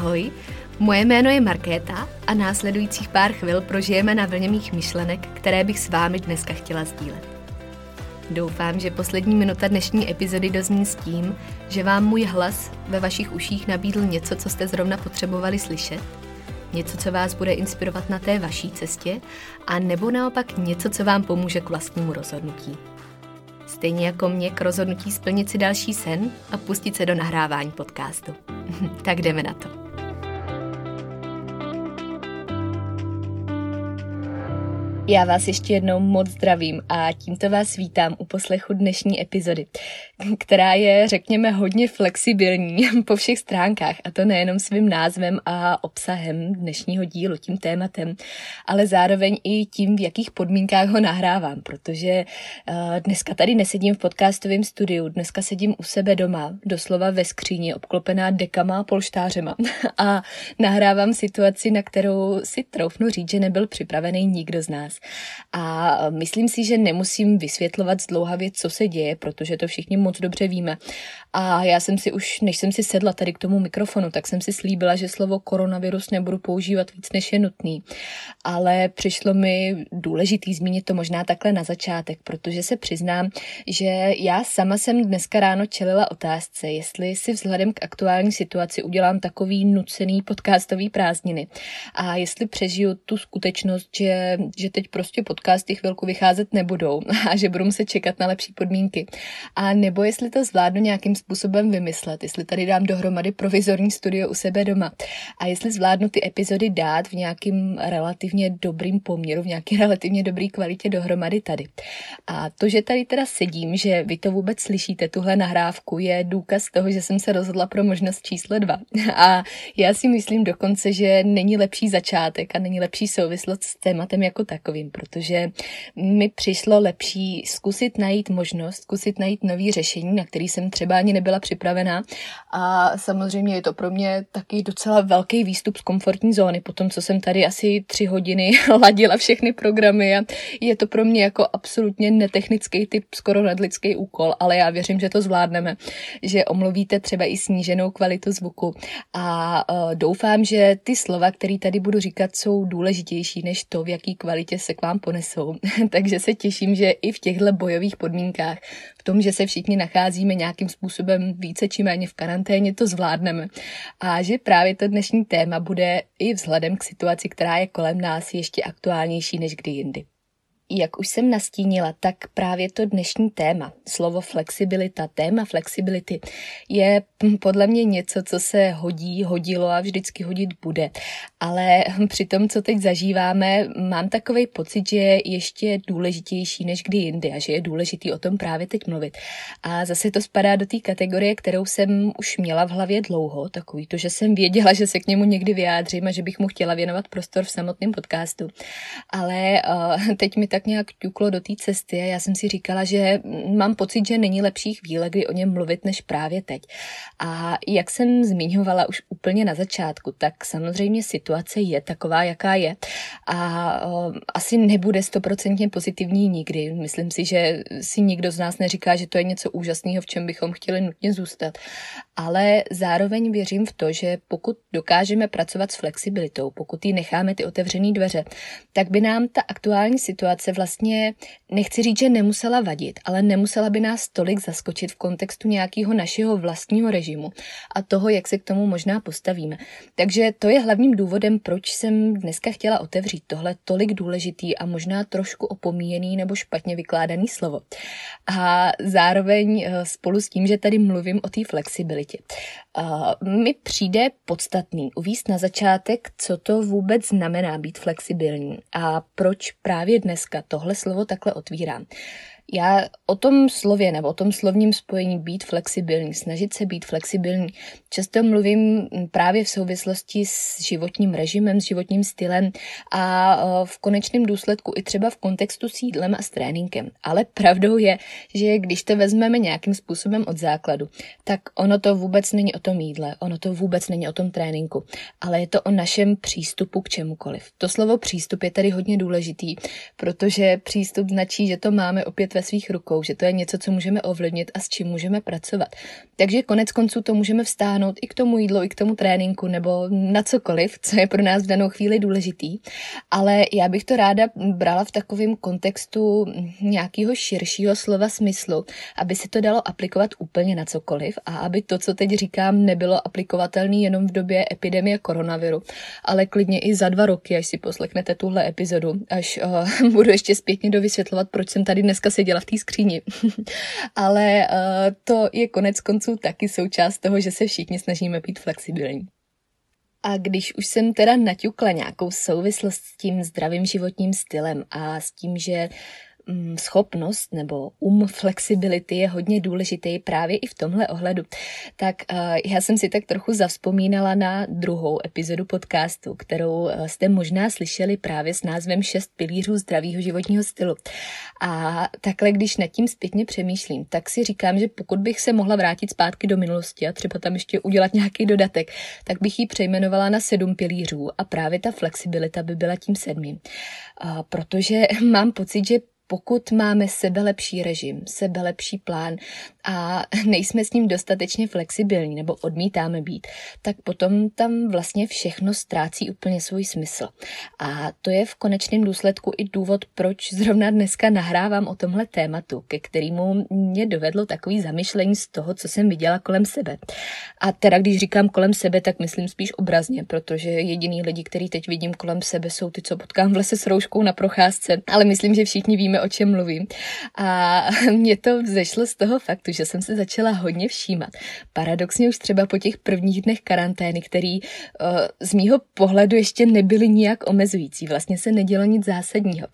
Ahoj, moje jméno je Markéta a následujících pár chvil prožijeme na vlně mých myšlenek, které bych s vámi dneska chtěla sdílet. Doufám, že poslední minuta dnešní epizody dozní s tím, že vám můj hlas ve vašich uších nabídl něco, co jste zrovna potřebovali slyšet, něco, co vás bude inspirovat na té vaší cestě, a nebo naopak něco, co vám pomůže k vlastnímu rozhodnutí. Stejně jako mě k rozhodnutí splnit si další sen a pustit se do nahrávání podcastu. tak jdeme na to. Já vás ještě jednou moc zdravím a tímto vás vítám u poslechu dnešní epizody, která je, řekněme, hodně flexibilní po všech stránkách a to nejenom svým názvem a obsahem dnešního dílu, tím tématem, ale zároveň i tím, v jakých podmínkách ho nahrávám, protože uh, dneska tady nesedím v podcastovém studiu, dneska sedím u sebe doma, doslova ve skříni, obklopená dekama a polštářema a nahrávám situaci, na kterou si troufnu říct, že nebyl připravený nikdo z nás. A myslím si, že nemusím vysvětlovat zdlouhavě, co se děje, protože to všichni moc dobře víme. A já jsem si už, než jsem si sedla tady k tomu mikrofonu, tak jsem si slíbila, že slovo koronavirus nebudu používat víc, než je nutný. Ale přišlo mi důležitý zmínit to možná takhle na začátek, protože se přiznám, že já sama jsem dneska ráno čelila otázce, jestli si vzhledem k aktuální situaci udělám takový nucený podcastový prázdniny a jestli přežiju tu skutečnost, že, že teď prostě podcasty chvilku vycházet nebudou a že budu muset čekat na lepší podmínky. A nebo jestli to zvládnu nějakým způsobem vymyslet, jestli tady dám dohromady provizorní studio u sebe doma a jestli zvládnu ty epizody dát v nějakým relativně dobrým poměru, v nějaké relativně dobré kvalitě dohromady tady. A to, že tady teda sedím, že vy to vůbec slyšíte, tuhle nahrávku, je důkaz toho, že jsem se rozhodla pro možnost číslo dva. A já si myslím dokonce, že není lepší začátek a není lepší souvislost s tématem jako takovým, protože mi přišlo lepší zkusit najít možnost, zkusit najít nový řešení, na který jsem třeba ani nebyla připravená. A samozřejmě je to pro mě taky docela velký výstup z komfortní zóny, po tom, co jsem tady asi tři hodiny ladila všechny programy a je to pro mě jako absolutně netechnický typ, skoro nadlidský úkol, ale já věřím, že to zvládneme, že omluvíte třeba i sníženou kvalitu zvuku a uh, doufám, že ty slova, které tady budu říkat, jsou důležitější než to, v jaký kvalitě se k vám ponesou. Takže se těším, že i v těchto bojových podmínkách, v tom, že se všichni nacházíme nějakým způsobem více či méně v karanténě, to zvládneme. A že právě to dnešní téma bude i vzhledem k situaci, která je kolem nás, ještě aktuálnější než kdy jindy. Jak už jsem nastínila, tak právě to dnešní téma, slovo flexibilita, téma flexibility, je podle mě něco, co se hodí, hodilo a vždycky hodit bude. Ale při tom, co teď zažíváme, mám takový pocit, že je ještě důležitější než kdy jindy a že je důležitý o tom právě teď mluvit. A zase to spadá do té kategorie, kterou jsem už měla v hlavě dlouho, takový to, že jsem věděla, že se k němu někdy vyjádřím a že bych mu chtěla věnovat prostor v samotném podcastu. Ale uh, teď mi tak tak nějak ťuklo do té cesty a já jsem si říkala, že mám pocit, že není lepší chvíle, kdy o něm mluvit, než právě teď. A jak jsem zmiňovala už úplně na začátku, tak samozřejmě situace je taková, jaká je. A o, asi nebude stoprocentně pozitivní nikdy. Myslím si, že si nikdo z nás neříká, že to je něco úžasného, v čem bychom chtěli nutně zůstat. Ale zároveň věřím v to, že pokud dokážeme pracovat s flexibilitou, pokud ji necháme ty otevřené dveře, tak by nám ta aktuální situace vlastně, nechci říct, že nemusela vadit, ale nemusela by nás tolik zaskočit v kontextu nějakého našeho vlastního režimu a toho, jak se k tomu možná postavíme. Takže to je hlavním důvodem, proč jsem dneska chtěla otevřít tohle tolik důležitý a možná trošku opomíjený nebo špatně vykládaný slovo. A zároveň eh, spolu s tím, že tady mluvím o té flexibilitě. Mi přijde podstatný uvíst na začátek, co to vůbec znamená být flexibilní a proč právě dneska tohle slovo takhle otvírám. Já o tom slově nebo o tom slovním spojení být flexibilní, snažit se být flexibilní, často mluvím právě v souvislosti s životním režimem, s životním stylem a v konečném důsledku i třeba v kontextu s jídlem a s tréninkem. Ale pravdou je, že když to vezmeme nějakým způsobem od základu, tak ono to vůbec není o tom jídle, ono to vůbec není o tom tréninku, ale je to o našem přístupu k čemukoliv. To slovo přístup je tady hodně důležitý, protože přístup značí, že to máme opět ve svých rukou, že to je něco, co můžeme ovlivnit a s čím můžeme pracovat. Takže konec konců to můžeme vstáhnout i k tomu jídlu, i k tomu tréninku nebo na cokoliv, co je pro nás v danou chvíli důležitý. Ale já bych to ráda brala v takovém kontextu nějakého širšího slova smyslu, aby se to dalo aplikovat úplně na cokoliv a aby to, co teď říkám, nebylo aplikovatelné jenom v době epidemie koronaviru, ale klidně i za dva roky, až si poslechnete tuhle epizodu, až uh, budu ještě zpětně dovysvětlovat, proč jsem tady dneska seděla v té skříni. ale uh, to je konec konců taky součást toho, že se všichni snažíme být flexibilní. A když už jsem teda naťukla nějakou souvislost s tím zdravým životním stylem a s tím, že schopnost nebo um flexibility je hodně důležitý právě i v tomhle ohledu. Tak uh, já jsem si tak trochu zavzpomínala na druhou epizodu podcastu, kterou uh, jste možná slyšeli právě s názvem Šest pilířů zdravého životního stylu. A takhle, když nad tím zpětně přemýšlím, tak si říkám, že pokud bych se mohla vrátit zpátky do minulosti a třeba tam ještě udělat nějaký dodatek, tak bych ji přejmenovala na sedm pilířů a právě ta flexibilita by byla tím sedmým. Uh, protože mám pocit, že pokud máme sebelepší režim, sebelepší plán a nejsme s ním dostatečně flexibilní nebo odmítáme být, tak potom tam vlastně všechno ztrácí úplně svůj smysl. A to je v konečném důsledku i důvod, proč zrovna dneska nahrávám o tomhle tématu, ke kterému mě dovedlo takový zamyšlení z toho, co jsem viděla kolem sebe. A teda, když říkám kolem sebe, tak myslím spíš obrazně, protože jediný lidi, který teď vidím kolem sebe, jsou ty, co potkám v lese s rouškou na procházce, ale myslím, že všichni víme, o čem mluvím. A mě to vzešlo z toho faktu, že jsem se začala hodně všímat. Paradoxně už třeba po těch prvních dnech karantény, který uh, z mýho pohledu ještě nebyly nijak omezující, vlastně se nedělo nic zásadního,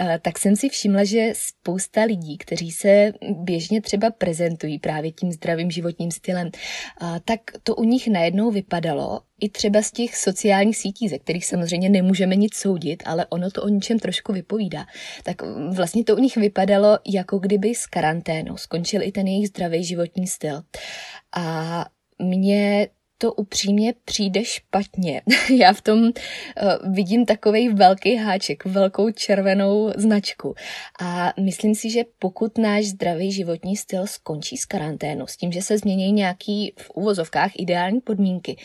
uh, tak jsem si všimla, že spousta lidí, kteří se běžně třeba prezentují právě tím zdravým životním stylem, uh, tak to u nich najednou vypadalo, i třeba z těch sociálních sítí, ze kterých samozřejmě nemůžeme nic soudit, ale ono to o něčem trošku vypovídá, tak vlastně to u nich vypadalo, jako kdyby s karanténou skončil i ten jejich zdravý životní styl. A mě to upřímně přijde špatně. Já v tom uh, vidím takový velký háček, velkou červenou značku. A myslím si, že pokud náš zdravý životní styl skončí s karanténou, s tím, že se změní nějaký v úvozovkách ideální podmínky,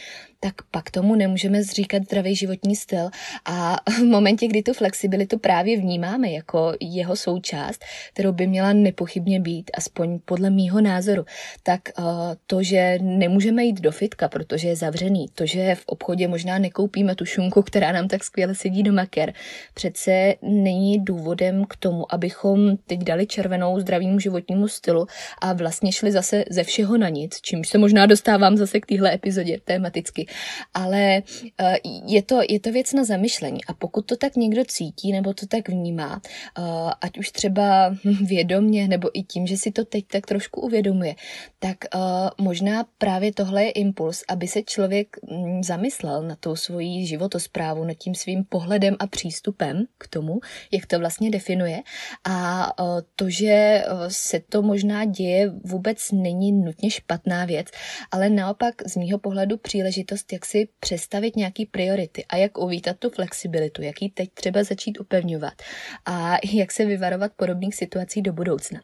tak pak tomu nemůžeme zříkat zdravý životní styl. A v momentě, kdy tu flexibilitu právě vnímáme jako jeho součást, kterou by měla nepochybně být, aspoň podle mýho názoru, tak uh, to, že nemůžeme jít do fitka, protože je zavřený, to, že v obchodě možná nekoupíme tu šunku, která nám tak skvěle sedí do maker, přece není důvodem k tomu, abychom teď dali červenou zdravému životnímu stylu a vlastně šli zase ze všeho na nic, čímž se možná dostávám zase k téhle epizodě tematicky ale eh, je to, je to věc na zamyšlení. A pokud to tak někdo cítí nebo to tak vnímá, eh, ať už třeba vědomně nebo i tím, že si to teď tak trošku uvědomuje, tak eh, možná právě tohle je impuls, aby se člověk mm, zamyslel na tou svoji životosprávu, nad tím svým pohledem a přístupem k tomu, jak to vlastně definuje. A to, že se to možná děje, vůbec není nutně špatná věc, ale naopak z mýho pohledu příležitost možnost, jak si přestavit nějaký priority a jak uvítat tu flexibilitu, jak ji teď třeba začít upevňovat a jak se vyvarovat podobných situací do budoucna.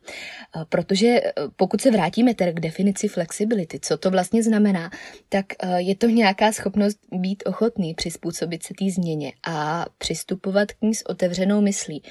Protože e, pokud se vrátíme tedy k definici flexibility, co to vlastně znamená, tak e, je to nějaká schopnost být ochotný přizpůsobit se té změně a přistupovat k ní s otevřenou myslí.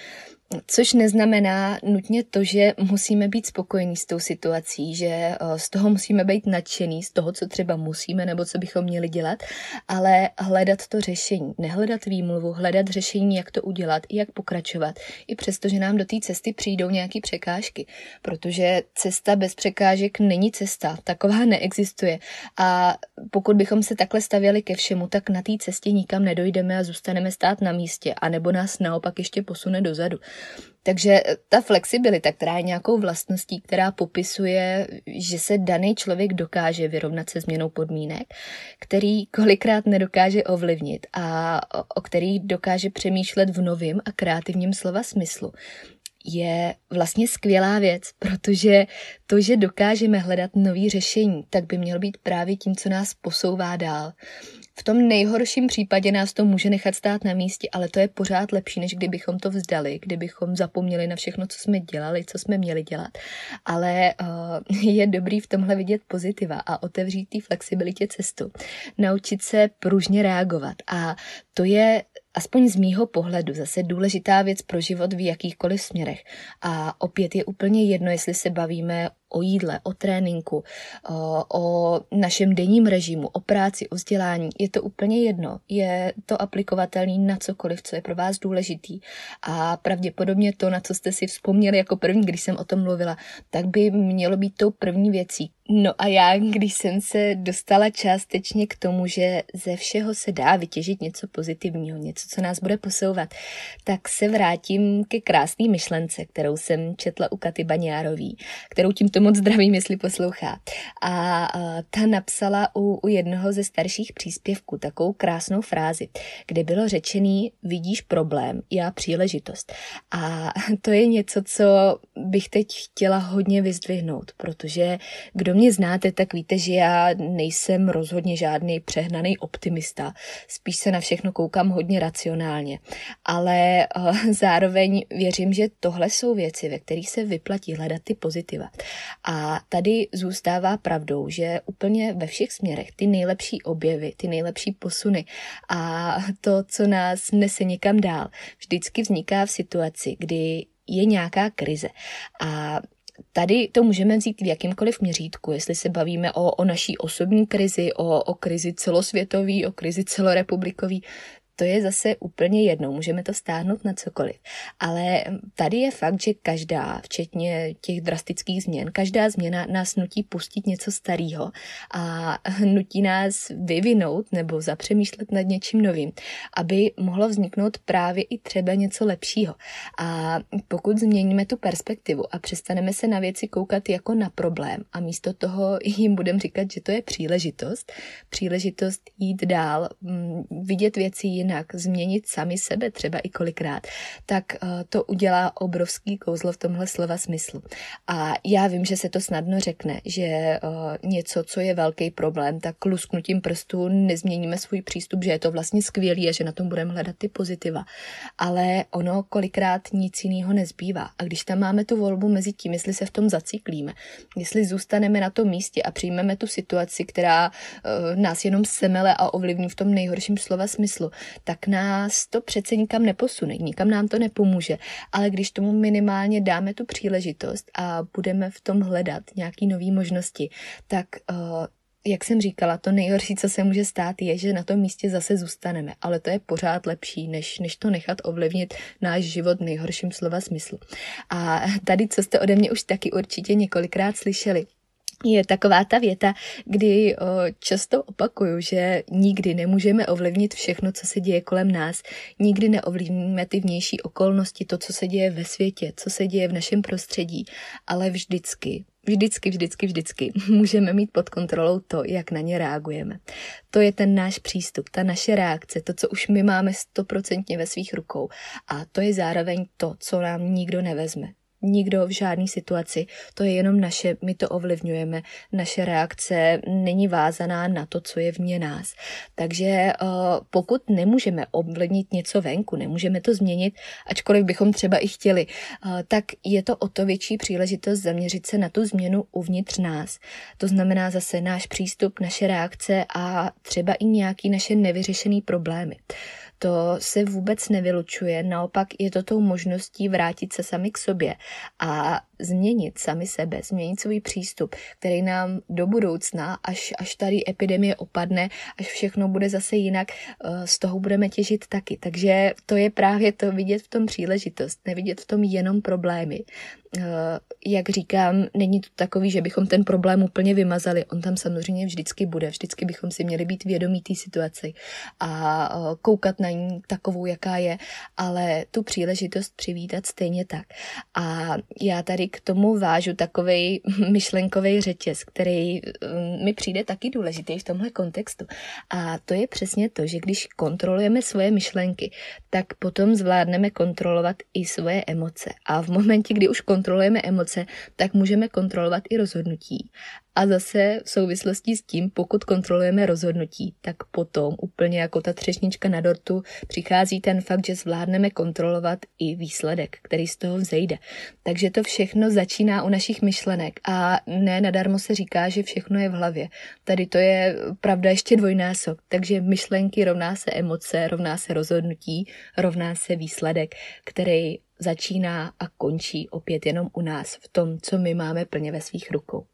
Což neznamená nutně to, že musíme být spokojení s tou situací, že eh, z toho musíme být nadšený, z toho, co třeba musíme nebo co bychom měli dělat, ale hledat to řešení. Nehledat výmluvu, hledat řešení, jak to udělat, jak pokračovat, i přesto, že nám do té cesty přijdou nějaké překážky, protože cesta bez překážek není cesta, taková neexistuje. A pokud bychom se takhle stavěli ke všemu, tak na té cestě nikam nedojdeme a zůstaneme stát na místě, anebo nás naopak ještě posune dozadu. Takže ta flexibilita, která je nějakou vlastností, která popisuje, že se daný člověk dokáže vyrovnat se změnou podmínek, který kolikrát nedokáže ovlivnit a o který dokáže přemýšlet v novém a kreativním slova smyslu, je vlastně skvělá věc, protože to, že dokážeme hledat nový řešení, tak by mělo být právě tím, co nás posouvá dál. V tom nejhorším případě nás to může nechat stát na místě, ale to je pořád lepší, než kdybychom to vzdali, kdybychom zapomněli na všechno, co jsme dělali, co jsme měli dělat. Ale uh, je dobrý v tomhle vidět pozitiva a otevřít té flexibilitě cestu. Naučit se pružně reagovat. A to je aspoň z mýho pohledu zase důležitá věc pro život v jakýchkoliv směrech. A opět je úplně jedno, jestli se bavíme o jídle, o tréninku, o našem denním režimu, o práci, o vzdělání. Je to úplně jedno. Je to aplikovatelný na cokoliv, co je pro vás důležitý. A pravděpodobně to, na co jste si vzpomněli jako první, když jsem o tom mluvila, tak by mělo být tou první věcí. No a já, když jsem se dostala částečně k tomu, že ze všeho se dá vytěžit něco pozitivního, něco, co nás bude posouvat, tak se vrátím ke krásné myšlence, kterou jsem četla u Katy Baňárový, kterou tímto to moc zdravím, jestli poslouchá. A, ta napsala u, u jednoho ze starších příspěvků takovou krásnou frázi, kde bylo řečený, vidíš problém, já příležitost. A to je něco, co bych teď chtěla hodně vyzdvihnout, protože kdo mě znáte, tak víte, že já nejsem rozhodně žádný přehnaný optimista. Spíš se na všechno koukám hodně racionálně. Ale uh, zároveň věřím, že tohle jsou věci, ve kterých se vyplatí hledat ty pozitiva. A tady zůstává pravdou, že úplně ve všech směrech ty nejlepší objevy, ty nejlepší posuny a to, co nás nese někam dál, vždycky vzniká v situaci, kdy je nějaká krize. A Tady to můžeme vzít v jakýmkoliv měřítku, jestli se bavíme o, o naší osobní krizi, o, o krizi celosvětový, o krizi celorepublikový, to je zase úplně jedno, můžeme to stáhnout na cokoliv. Ale tady je fakt, že každá, včetně těch drastických změn, každá změna nás nutí pustit něco starého a nutí nás vyvinout nebo zapřemýšlet nad něčím novým, aby mohlo vzniknout právě i třeba něco lepšího. A pokud změníme tu perspektivu a přestaneme se na věci koukat jako na problém a místo toho jim budeme říkat, že to je příležitost, příležitost jít dál, vidět věci jinak, jinak, změnit sami sebe třeba i kolikrát, tak eh, to udělá obrovský kouzlo v tomhle slova smyslu. A já vím, že se to snadno řekne, že eh, něco, co je velký problém, tak lusknutím prstů nezměníme svůj přístup, že je to vlastně skvělý a že na tom budeme hledat ty pozitiva. Ale ono kolikrát nic jiného nezbývá. A když tam máme tu volbu mezi tím, jestli se v tom zaciklíme, jestli zůstaneme na tom místě a přijmeme tu situaci, která uh, nás jenom semele a ovlivní v tom nejhorším slova smyslu, tak nás to přece nikam neposune, nikam nám to nepomůže. Ale když tomu minimálně dáme tu příležitost a budeme v tom hledat nějaké nové možnosti, tak uh, jak jsem říkala, to nejhorší, co se může stát, je, že na tom místě zase zůstaneme, ale to je pořád lepší, než, než to nechat ovlivnit náš život v nejhorším slova smyslu. A tady, co jste ode mě už taky určitě několikrát slyšeli, je taková ta věta, kdy o, často opakuju, že nikdy nemůžeme ovlivnit všechno, co se děje kolem nás. Nikdy neovlivníme ty vnější okolnosti, to, co se děje ve světě, co se děje v našem prostředí, ale vždycky, vždycky, vždycky, vždycky můžeme mít pod kontrolou to, jak na ně reagujeme. To je ten náš přístup, ta naše reakce, to, co už my máme stoprocentně ve svých rukou. A to je zároveň to, co nám nikdo nevezme nikdo v žádné situaci, to je jenom naše, my to ovlivňujeme, naše reakce není vázaná na to, co je vně nás. Takže uh, pokud nemůžeme ovlivnit něco venku, nemůžeme to změnit, ačkoliv bychom třeba i chtěli, uh, tak je to o to větší příležitost zaměřit se na tu změnu uvnitř nás. To znamená zase náš přístup, naše reakce a třeba i nějaký naše nevyřešené problémy to se vůbec nevylučuje, naopak je to tou možností vrátit se sami k sobě a změnit sami sebe, změnit svůj přístup, který nám do budoucna, až, až tady epidemie opadne, až všechno bude zase jinak, eh, z toho budeme těžit taky. Takže to je právě to vidět v tom příležitost, nevidět v tom jenom problémy. Eh, jak říkám, není to takový, že bychom ten problém úplně vymazali. On tam samozřejmě vždycky bude. Vždycky bychom si měli být vědomí té situaci a eh, koukat na na ní takovou, jaká je, ale tu příležitost přivítat stejně tak. A já tady k tomu vážu takový myšlenkový řetěz, který mm, mi přijde taky důležitý v tomhle kontextu. A to je přesně to, že když kontrolujeme svoje myšlenky, tak potom zvládneme kontrolovat i svoje emoce. A v momentě, kdy už kontrolujeme emoce, tak můžeme kontrolovat i rozhodnutí. A zase v souvislosti s tím, pokud kontrolujeme rozhodnutí, tak potom úplně jako ta třešnička na dortu přichází ten fakt, že zvládneme kontrolovat i výsledek, který z toho vzejde. Takže to všechno začíná u našich myšlenek a ne nadarmo se říká, že všechno je v hlavě. Tady to je pravda ještě dvojnásob, takže myšlenky rovná se emoce, rovná se rozhodnutí, rovná se výsledek, který začíná a končí opět jenom u nás, v tom, co my máme plně ve svých rukou.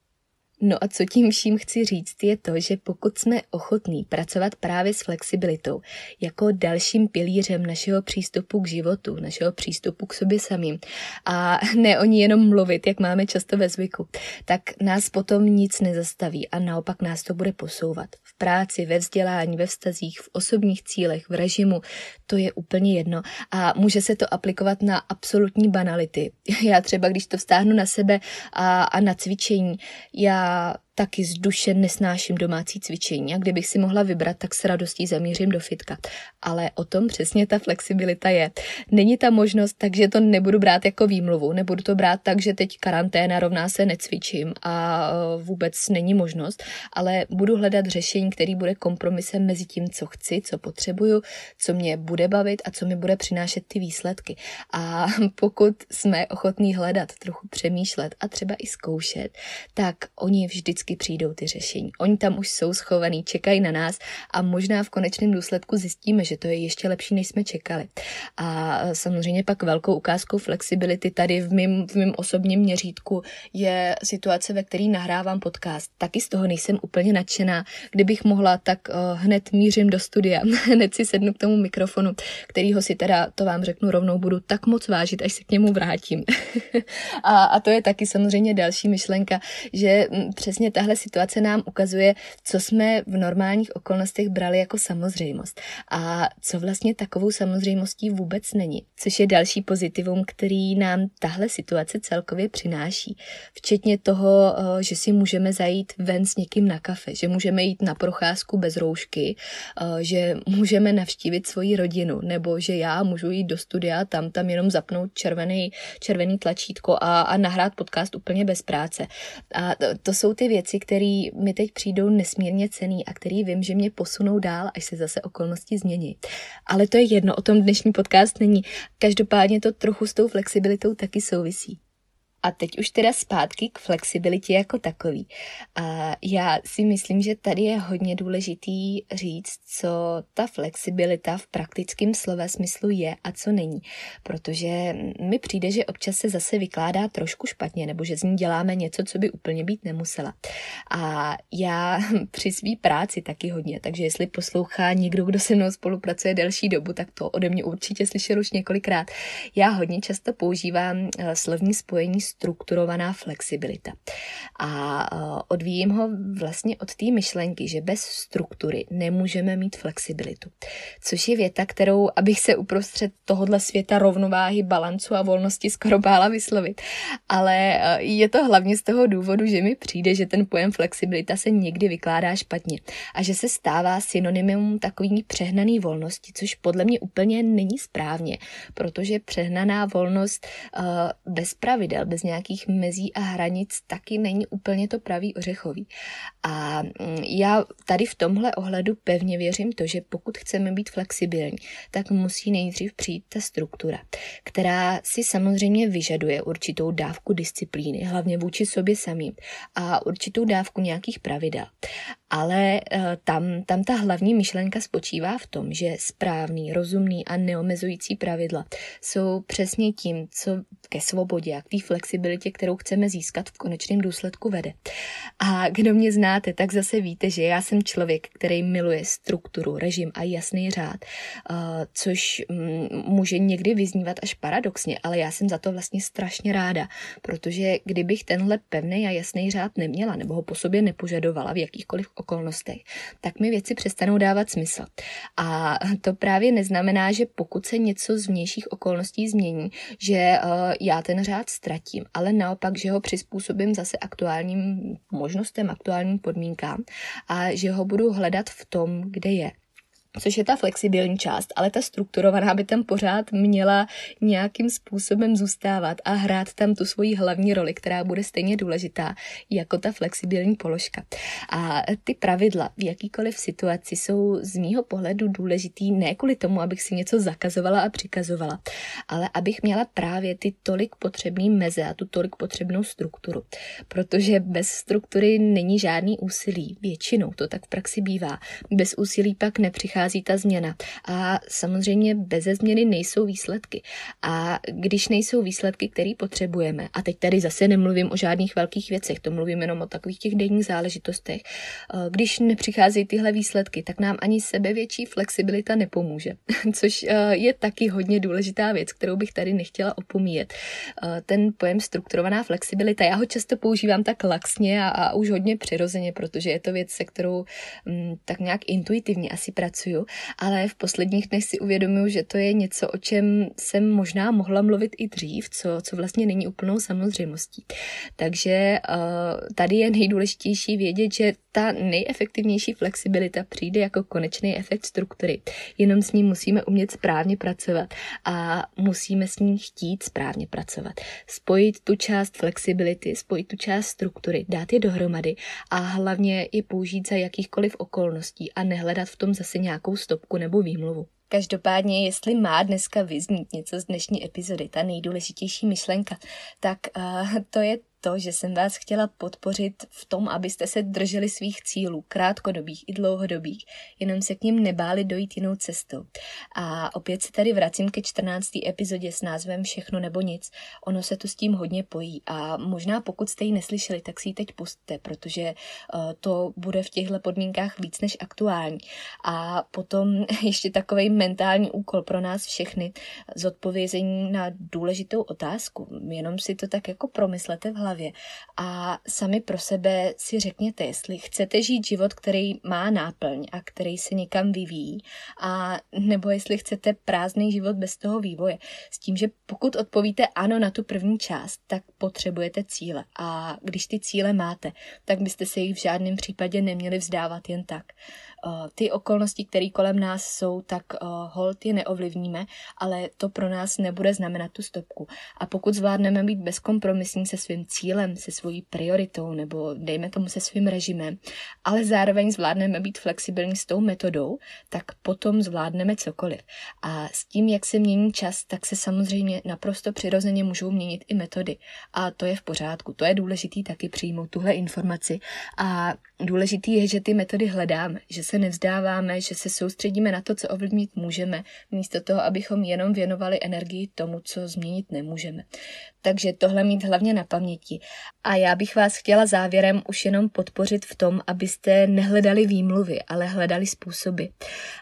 No a co tím vším chci říct, je to, že pokud jsme ochotní pracovat právě s flexibilitou jako dalším pilířem našeho přístupu k životu, našeho přístupu k sobě samým a ne o ní jenom mluvit, jak máme často ve zvyku, tak nás potom nic nezastaví a naopak nás to bude posouvat. V práci, ve vzdělání, ve vztazích, v osobních cílech, v režimu, to je úplně jedno a může se to aplikovat na absolutní banality. Já třeba, když to vztáhnu na sebe a, a na cvičení, já uh, taky z duše nesnáším domácí cvičení a kdybych si mohla vybrat, tak s radostí zamířím do fitka. Ale o tom přesně ta flexibilita je. Není ta možnost, takže to nebudu brát jako výmluvu, nebudu to brát tak, že teď karanténa rovná se necvičím a e, vůbec není možnost, ale budu hledat řešení, který bude kompromisem mezi tím, co chci, co potřebuju, co mě bude bavit a co mi bude přinášet ty výsledky. A pokud jsme ochotní hledat, trochu přemýšlet a třeba i zkoušet, tak oni vždycky vždycky přijdou ty řešení. Oni tam už jsou schovaní, čekají na nás a možná v konečném důsledku zjistíme, že to je ještě lepší, než jsme čekali. A samozřejmě pak velkou ukázkou flexibility tady v mém, v mém osobním měřítku je situace, ve které nahrávám podcast. Taky z toho nejsem úplně nadšená. Kdybych mohla, tak uh, hned mířím do studia, hned si sednu k tomu mikrofonu, kterýho si teda, to vám řeknu rovnou, budu tak moc vážit, až se k němu vrátím. a, a to je taky samozřejmě další myšlenka, že m, přesně tahle situace nám ukazuje, co jsme v normálních okolnostech brali jako samozřejmost a co vlastně takovou samozřejmostí vůbec není. Což je další pozitivum, který nám tahle situace celkově přináší. Včetně toho, eh, že si můžeme zajít ven s někým na kafe, že můžeme jít na procházku bez roušky, eh, že můžeme navštívit svoji rodinu, nebo že já můžu jít do studia, tam tam jenom zapnout červený, červený tlačítko a, a nahrát podcast úplně bez práce. A to, to jsou ty věci, věci, které mi teď přijdou nesmírně cený a který vím, že mě posunou dál, až se zase okolnosti změní. Ale to je jedno, o tom dnešní podcast není. Každopádně to trochu s tou flexibilitou taky souvisí. A teď už teda zpátky k flexibilitě jako takový. A já si myslím, že tady je hodně důležitý říct, co ta flexibilita v praktickém slova smyslu je a co není. Protože mi přijde, že občas se zase vykládá trošku špatně, nebo že z ní děláme něco, co by úplně být nemusela. A já při své práci taky hodně, takže jestli poslouchá někdo, kdo se mnou spolupracuje delší dobu, tak to ode mě určitě slyšel už několikrát. Já hodně často používám eh, slovní spojení strukturovaná flexibilita. A e, odvíjím ho vlastně od té myšlenky, že bez struktury nemůžeme mít flexibilitu. Což je věta, kterou, abych se uprostřed tohohle světa rovnováhy, balancu a volnosti skoro bála vyslovit. Ale e, je to hlavně z toho důvodu, že mi přijde, že ten pojem flexibilita se někdy vykládá špatně a že se stává synonymem takový přehnaný volnosti, což podle mě úplně není správně, protože přehnaná volnost uh, bez pravidel, bez nějakých mezí a hranic taky není úplně to pravý ořechový. A mm, já tady v tomhle ohledu pevně věřím to, že pokud chceme být flexibilní, tak musí nejdřív přijít ta struktura, která si samozřejmě vyžaduje určitou dávku disciplíny, hlavně vůči sobě samým a určitou dávku nějakých pravidel. Ale eh, tam, tam ta hlavní myšlenka spočívá v tom, že správný, rozumný a neomezující pravidla jsou přesně tím, co ke svobodě a k té flexibilitě, kterou chceme získat v konečném důsledku vede. A kdo mě znáte, tak zase víte, že já jsem člověk, který miluje strukturu, režim a jasný řád, eh, což mm, může někdy vyznívat až paradoxně, ale já jsem za to vlastně strašně ráda, protože kdybych tenhle pevný a jasný řád neměla nebo ho po sobě nepožadovala v jakýchkoliv okolnostech, tak mi věci přestanou dávat smysl. A to právě neznamená, že pokud se něco z vnějších okolností změní, že uh, já ten řád ztratím, ale naopak, že ho přizpůsobím zase aktuálním možnostem, aktuálním podmínkám a že ho budu hledat v tom, kde je což je ta flexibilní část, ale ta strukturovaná by tam pořád měla nějakým způsobem zůstávat a hrát tam tu svoji hlavní roli, která bude stejně důležitá jako ta flexibilní položka. A ty pravidla v jakýkoliv situaci jsou z mýho pohledu důležitý ne kvůli tomu, abych si něco zakazovala a přikazovala, ale abych měla právě ty tolik potřebný meze a tu tolik potřebnou strukturu. Protože bez struktury není žádný úsilí. Většinou to tak v praxi bývá. Bez úsilí pak nepřichází přichází ta změna. A samozřejmě bez změny nejsou výsledky. A když nejsou výsledky, které potřebujeme, a teď tady zase nemluvím o žádných velkých věcech, to mluvím jenom o takových těch denních záležitostech, eh, když nepřicházejí tyhle výsledky, tak nám ani sebevětší flexibilita nepomůže, což eh, je taky hodně důležitá věc, kterou bych tady nechtěla opomíjet. Eh, ten pojem strukturovaná flexibilita, já ho často používám tak laxně a, už hodně přirozeně, protože je to věc, se kterou mm, tak nějak intuitivně asi pracuju studiu, ale v posledních dnech si uvědomuju, že to je něco, o čem jsem možná mohla mluvit i dřív, co, co vlastně není úplnou samozřejmostí. Takže uh, tady je nejdůležitější vědět, že ta nejefektivnější flexibilita přijde jako konečný efekt struktury. Jenom s ní musíme umět správně pracovat a musíme s ní chtít správně pracovat. Spojit tu část flexibility, spojit tu část struktury, dát je dohromady a hlavně je použít za jakýchkoliv okolností a nehledat v tom zase nějak nějakou stopku nebo výmluvu. Každopádně, jestli má dneska vyznít něco z dnešní epizody, ta nejdůležitější myšlenka, tak uh, to je to, že jsem vás chtěla podpořit v tom, abyste se drželi svých cílů, krátkodobých i dlouhodobých, jenom se k ním nebáli dojít jinou cestou. A opět se tady vracím ke 14. epizodě s názvem Všechno nebo nic. Ono se to s tím hodně pojí a možná pokud jste ji neslyšeli, tak si ji teď pustte, protože uh, to bude v těchto podmínkách víc než aktuální. A potom ještě takový mentální úkol pro nás všechny, zodpovězení na důležitou otázku. Jenom si to tak jako promyslete v hlavě hlavě a sami pro sebe si řekněte, jestli chcete žít život, který má náplň a který se někam vyvíjí, a nebo jestli chcete prázdný život bez toho vývoje. S tím, že pokud odpovíte ano na tu první část, tak potřebujete cíle. A když ty cíle máte, tak byste se jich v žádném případě neměli vzdávat jen tak. Eh, ty okolnosti, které kolem nás jsou, tak eh, hold je neovlivníme, ale to pro nás nebude znamenat tu stopku. A pokud zvládneme být bezkompromisní se svým cílem, se svojí prioritou nebo dejme tomu se svým režimem, ale zároveň zvládneme být flexibilní s tou metodou, tak potom zvládneme cokoliv. A s tím, jak se mění čas, tak se samozřejmě naprosto přirozeně můžou měnit i metody. A to je v pořádku. To je důležitý taky přijmout tuhle informaci. A důležitý je, že ty metody hledáme, že se se nevzdáváme, že se soustředíme na to, co ovlivnit můžeme, místo toho, abychom jenom věnovali energii tomu, co změnit nemůžeme. Takže tohle mít hlavně na paměti. A já bych vás chtěla závěrem už jenom podpořit v tom, abyste nehledali výmluvy, ale hledali způsoby.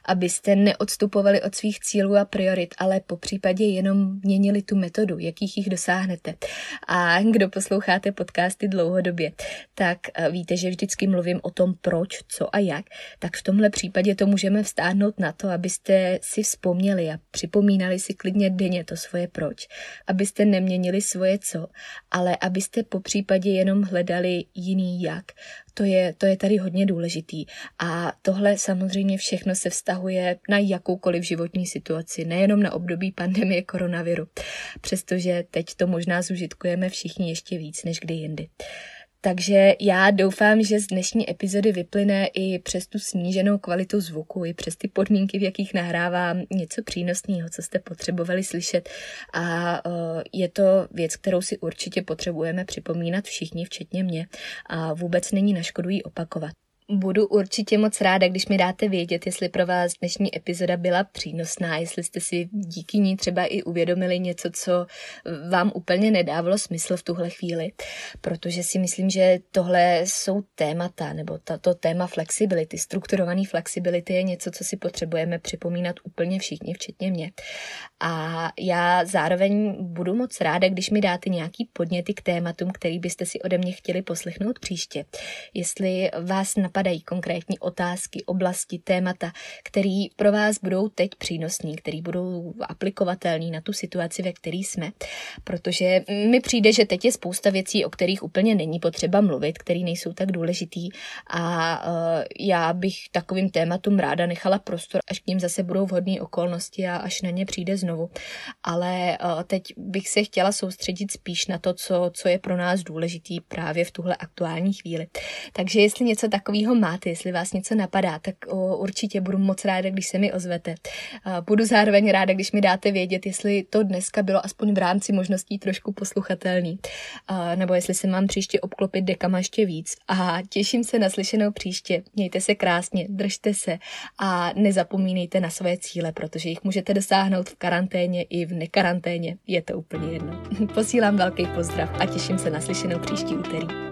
Abyste neodstupovali od svých cílů a priorit, ale po případě jenom měnili tu metodu, jakých jich dosáhnete. A kdo posloucháte podcasty dlouhodobě, tak eh, víte, že vždycky mluvím o tom, proč, co a jak. Tak v tomhle případě to můžeme vstáhnout na to, abyste si vzpomněli a připomínali si klidně denně to svoje proč. Abyste neměnili svoje co, ale abyste po případě jenom hledali jiný jak. To je, to je tady hodně důležitý. A tohle samozřejmě všechno se vztahuje na jakoukoliv životní situaci, nejenom na období pandemie koronaviru, přestože teď to možná zužitkujeme všichni ještě víc než kdy jindy. Takže já doufám, že z dnešní epizody vyplyne i přes tu sníženou kvalitu zvuku, i přes ty podmínky, v jakých nahrávám, něco přínosného, co jste potřebovali slyšet. A uh, je to věc, kterou si určitě potřebujeme připomínat všichni, včetně mě. A vůbec není na škodu ji opakovat. Budu určitě moc ráda, když mi dáte vědět, jestli pro vás dnešní epizoda byla přínosná, jestli jste si díky ní třeba i uvědomili něco, co vám úplně nedávalo smysl v tuhle chvíli, protože si myslím, že tohle jsou témata, nebo tato téma flexibility, strukturovaný flexibility je něco, co si potřebujeme připomínat úplně všichni, včetně mě. A já zároveň budu moc ráda, když mi dáte nějaký podněty k tématům, který byste si ode mě chtěli poslechnout příště. Jestli vás napadá napadají konkrétní otázky, oblasti, témata, které pro vás budou teď přínosní, které budou aplikovatelné na tu situaci, ve které jsme. Protože mi přijde, že teď je spousta věcí, o kterých úplně není potřeba mluvit, které nejsou tak důležitý a uh, já bych takovým tématům ráda nechala prostor, až k ním zase budou vhodné okolnosti a až na ně přijde znovu. Ale uh, teď bych se chtěla soustředit spíš na to, co, co je pro nás důležitý právě v tuhle aktuální chvíli. Takže jestli něco takového máte, jestli vás něco napadá, tak uh, určitě budu moc ráda, když se mi ozvete. Uh, budu zároveň ráda, když mi dáte vědět, jestli to dneska bylo aspoň v rámci možností trošku posluchatelný, uh, nebo jestli se mám příště obklopit dekama ještě víc. A těším se na slyšenou příště. Mějte se krásně, držte se a nezapomínejte na své cíle, protože jich můžete dosáhnout v karanténě i v nekaranténě. Je to úplně jedno. Posílám velký pozdrav a těším se na slyšenou příští úterý.